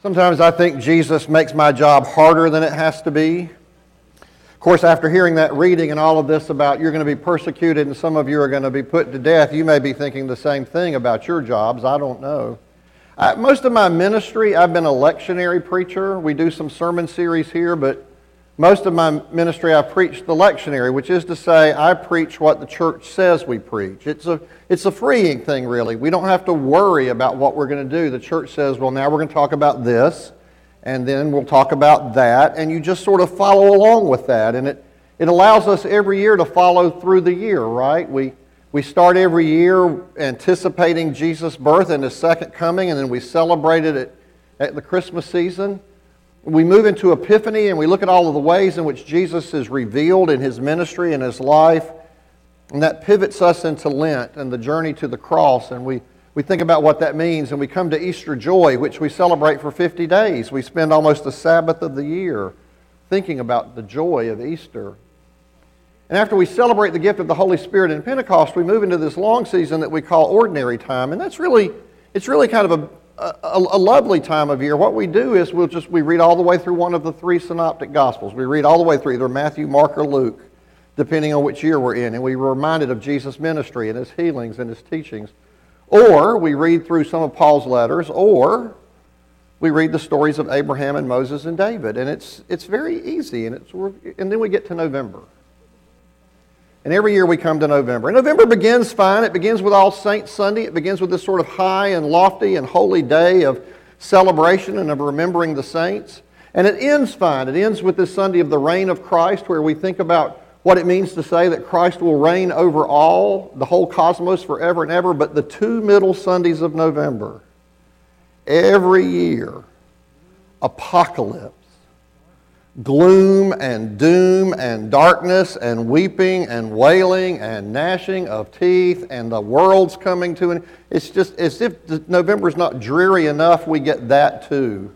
Sometimes I think Jesus makes my job harder than it has to be. Of course, after hearing that reading and all of this about you're going to be persecuted and some of you are going to be put to death, you may be thinking the same thing about your jobs. I don't know. I, most of my ministry, I've been a lectionary preacher. We do some sermon series here, but most of my ministry, I preach the lectionary, which is to say, I preach what the church says we preach. It's a, it's a freeing thing, really. We don't have to worry about what we're going to do. The church says, well, now we're going to talk about this, and then we'll talk about that, and you just sort of follow along with that. And it, it allows us every year to follow through the year, right? We, we start every year anticipating Jesus' birth and his second coming, and then we celebrate it at, at the Christmas season we move into Epiphany and we look at all of the ways in which Jesus is revealed in his ministry and his life. And that pivots us into Lent and the journey to the cross. And we, we think about what that means. And we come to Easter joy, which we celebrate for 50 days. We spend almost the Sabbath of the year thinking about the joy of Easter. And after we celebrate the gift of the Holy Spirit in Pentecost, we move into this long season that we call ordinary time. And that's really, it's really kind of a, a, a, lovely time of year. What we do is we'll just we read all the way through one of the three synoptic gospels. We read all the way through either Matthew, Mark, or Luke, depending on which year we're in, and we are reminded of Jesus' ministry and his healings and his teachings. Or we read through some of Paul's letters, or we read the stories of Abraham and Moses and David, and it's it's very easy. And it's and then we get to November. And every year we come to November. And November begins fine. It begins with All Saints Sunday. It begins with this sort of high and lofty and holy day of celebration and of remembering the saints. And it ends fine. It ends with this Sunday of the reign of Christ, where we think about what it means to say that Christ will reign over all, the whole cosmos forever and ever. But the two middle Sundays of November, every year, apocalypse gloom and doom and darkness and weeping and wailing and gnashing of teeth and the world's coming to an it's just as if november's not dreary enough we get that too.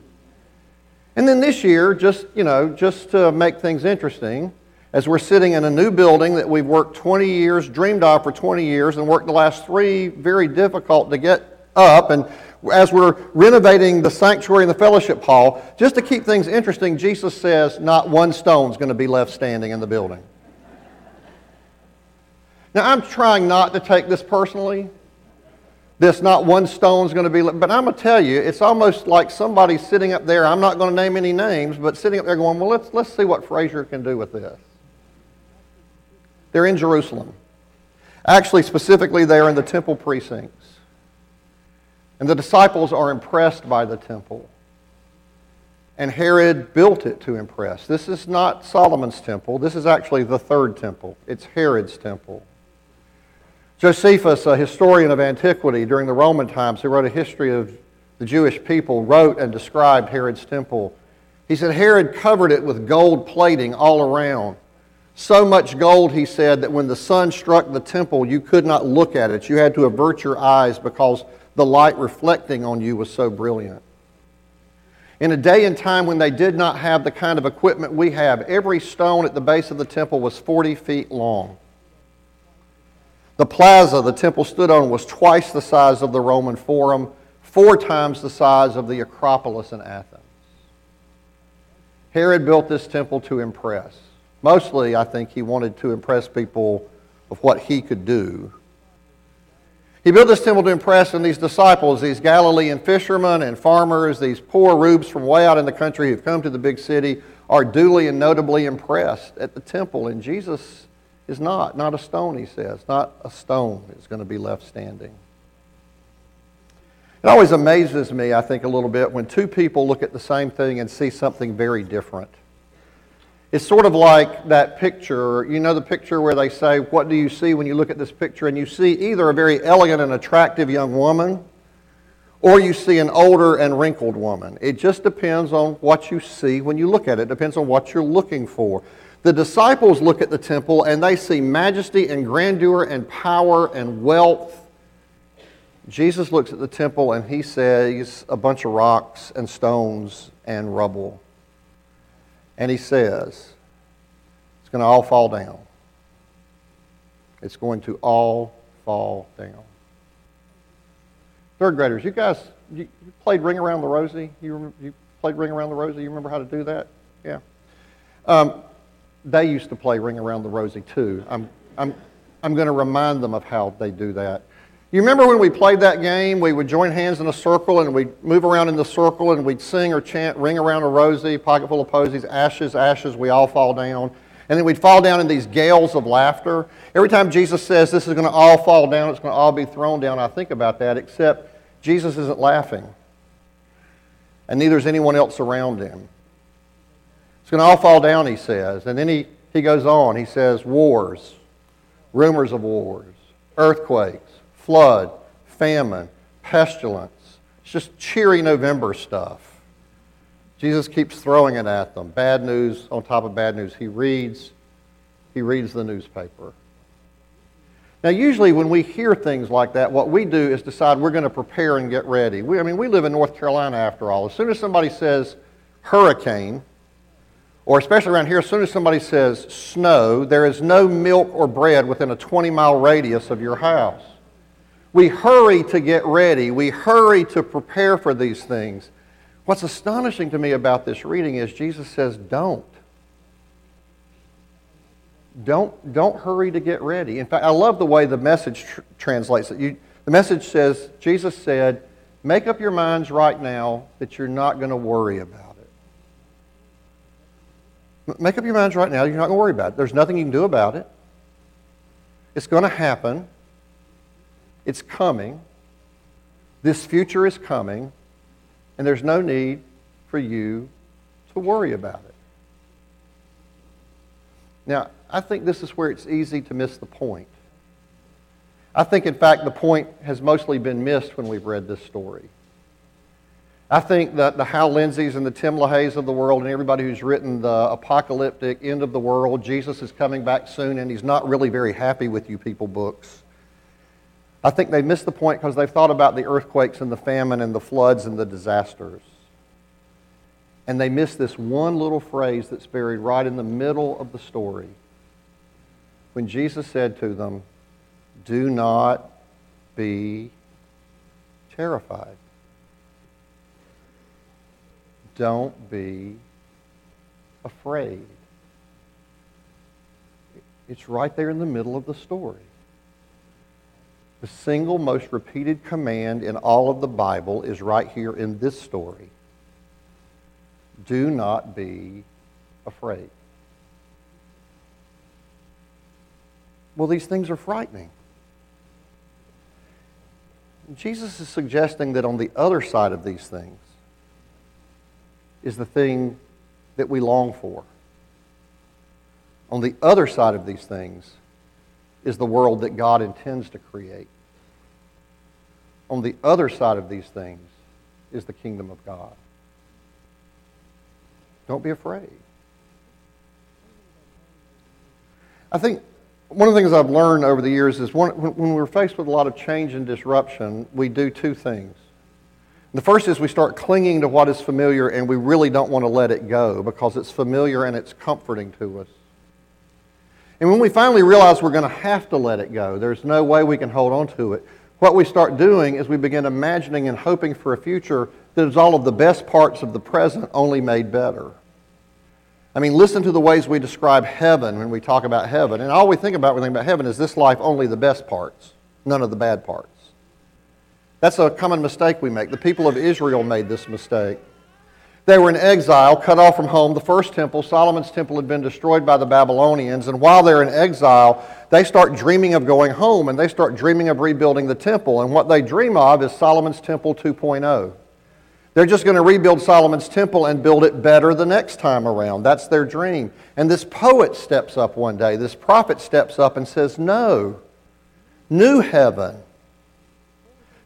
And then this year just you know just to make things interesting as we're sitting in a new building that we've worked 20 years dreamed of for 20 years and worked the last three very difficult to get up and as we're renovating the sanctuary and the fellowship hall, just to keep things interesting, Jesus says not one stone is going to be left standing in the building. Now, I'm trying not to take this personally. This not one stone is going to be, left, but I'm going to tell you, it's almost like somebody sitting up there. I'm not going to name any names, but sitting up there going, well, let's, let's see what Fraser can do with this. They're in Jerusalem. Actually, specifically, they're in the temple precincts. And the disciples are impressed by the temple. And Herod built it to impress. This is not Solomon's temple. This is actually the third temple. It's Herod's temple. Josephus, a historian of antiquity during the Roman times, who wrote a history of the Jewish people, wrote and described Herod's temple. He said Herod covered it with gold plating all around. So much gold, he said, that when the sun struck the temple, you could not look at it. You had to avert your eyes because the light reflecting on you was so brilliant. In a day and time when they did not have the kind of equipment we have, every stone at the base of the temple was 40 feet long. The plaza the temple stood on was twice the size of the Roman Forum, four times the size of the Acropolis in Athens. Herod built this temple to impress. Mostly, I think he wanted to impress people of what he could do he built this temple to impress on these disciples, these Galilean fishermen and farmers, these poor rubes from way out in the country who've come to the big city, are duly and notably impressed at the temple. And Jesus is not. Not a stone, he says. Not a stone is going to be left standing. It always amazes me, I think, a little bit when two people look at the same thing and see something very different. It's sort of like that picture. You know the picture where they say, What do you see when you look at this picture? And you see either a very elegant and attractive young woman or you see an older and wrinkled woman. It just depends on what you see when you look at it. It depends on what you're looking for. The disciples look at the temple and they see majesty and grandeur and power and wealth. Jesus looks at the temple and he says a bunch of rocks and stones and rubble. And he says, it's going to all fall down. It's going to all fall down. Third graders, you guys you played Ring Around the Rosie? You, you played Ring Around the Rosie? You remember how to do that? Yeah. Um, they used to play Ring Around the Rosie too. I'm, I'm, I'm going to remind them of how they do that. You remember when we played that game? We would join hands in a circle and we'd move around in the circle and we'd sing or chant, Ring Around a Rosy, Pocket Full of Posies, Ashes, Ashes, we all fall down. And then we'd fall down in these gales of laughter. Every time Jesus says this is going to all fall down, it's going to all be thrown down, I think about that, except Jesus isn't laughing. And neither is anyone else around him. It's going to all fall down, he says. And then he, he goes on. He says, wars, rumors of wars, earthquakes, flood, famine, pestilence. It's just cheery November stuff. Jesus keeps throwing it at them. Bad news on top of bad news. He reads, he reads the newspaper. Now, usually when we hear things like that, what we do is decide we're going to prepare and get ready. We, I mean, we live in North Carolina after all. As soon as somebody says hurricane, or especially around here, as soon as somebody says snow, there is no milk or bread within a 20 mile radius of your house. We hurry to get ready. We hurry to prepare for these things. What's astonishing to me about this reading is Jesus says, don't. Don't, don't hurry to get ready. In fact, I love the way the message tr- translates it. You, the message says, Jesus said, make up your minds right now that you're not going to worry about it. Make up your minds right now, you're not going to worry about it. There's nothing you can do about it. It's going to happen. It's coming. This future is coming, and there's no need for you to worry about it. Now, I think this is where it's easy to miss the point. I think, in fact, the point has mostly been missed when we've read this story. I think that the Hal Lindseys and the Tim LaHaye's of the world and everybody who's written the apocalyptic end of the world, Jesus is coming back soon and he's not really very happy with you people books. I think they missed the point because they've thought about the earthquakes and the famine and the floods and the disasters. And they miss this one little phrase that's buried right in the middle of the story when Jesus said to them, Do not be terrified. Don't be afraid. It's right there in the middle of the story. The single most repeated command in all of the Bible is right here in this story. Do not be afraid. Well, these things are frightening. Jesus is suggesting that on the other side of these things is the thing that we long for. On the other side of these things is the world that God intends to create. On the other side of these things is the kingdom of God. Don't be afraid. I think one of the things I've learned over the years is when we're faced with a lot of change and disruption, we do two things. The first is we start clinging to what is familiar and we really don't want to let it go because it's familiar and it's comforting to us. And when we finally realize we're going to have to let it go, there's no way we can hold on to it, what we start doing is we begin imagining and hoping for a future that is all of the best parts of the present only made better. I mean, listen to the ways we describe heaven when we talk about heaven. And all we think about when we think about heaven is this life only the best parts, none of the bad parts. That's a common mistake we make. The people of Israel made this mistake. They were in exile, cut off from home. The first temple, Solomon's temple, had been destroyed by the Babylonians. And while they're in exile, they start dreaming of going home and they start dreaming of rebuilding the temple. And what they dream of is Solomon's temple 2.0. They're just going to rebuild Solomon's temple and build it better the next time around. That's their dream. And this poet steps up one day, this prophet steps up and says, No, new heaven,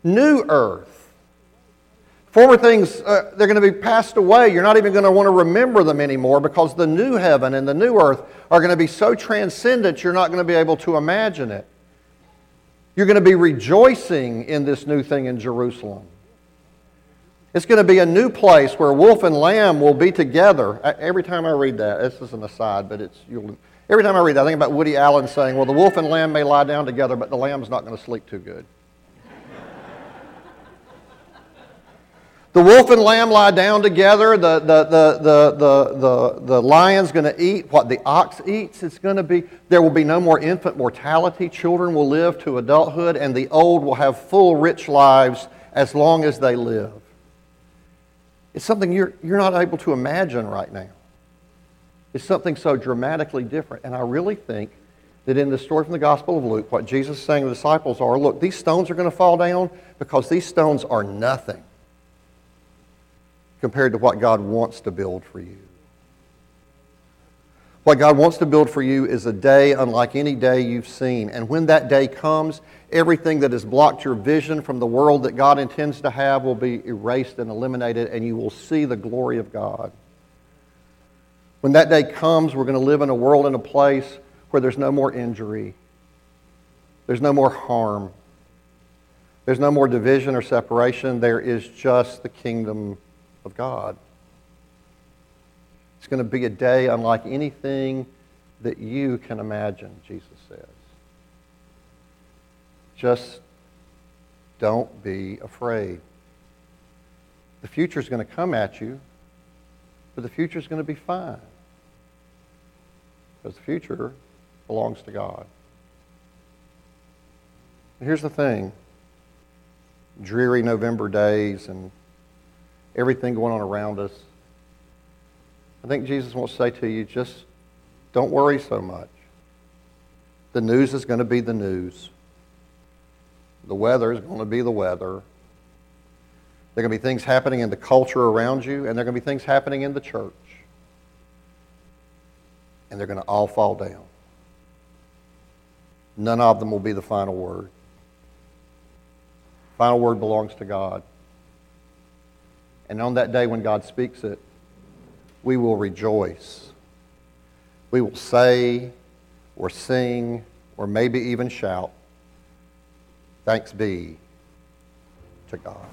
new earth. Former things, uh, they're going to be passed away. You're not even going to want to remember them anymore because the new heaven and the new earth are going to be so transcendent you're not going to be able to imagine it. You're going to be rejoicing in this new thing in Jerusalem. It's going to be a new place where wolf and lamb will be together. Every time I read that, this is an aside, but it's every time I read that, I think about Woody Allen saying, "Well, the wolf and lamb may lie down together, but the lamb's not going to sleep too good." The wolf and lamb lie down together. The, the, the, the, the, the, the lion's going to eat what the ox eats. It's going to be, there will be no more infant mortality. Children will live to adulthood, and the old will have full, rich lives as long as they live. It's something you're, you're not able to imagine right now. It's something so dramatically different. And I really think that in the story from the Gospel of Luke, what Jesus is saying to the disciples are look, these stones are going to fall down because these stones are nothing compared to what God wants to build for you. What God wants to build for you is a day unlike any day you've seen. And when that day comes, everything that has blocked your vision from the world that God intends to have will be erased and eliminated, and you will see the glory of God. When that day comes, we're going to live in a world and a place where there's no more injury, there's no more harm, there's no more division or separation. There is just the kingdom of God. It's going to be a day unlike anything that you can imagine, Jesus says. Just don't be afraid. The future is going to come at you, but the future is going to be fine. Because the future belongs to God. Here's the thing dreary November days and everything going on around us. I think Jesus wants to say to you just don't worry so much. The news is going to be the news. The weather is going to be the weather. There are going to be things happening in the culture around you, and there are going to be things happening in the church. And they're going to all fall down. None of them will be the final word. Final word belongs to God. And on that day when God speaks it, we will rejoice. We will say or sing or maybe even shout, Thanks be to God.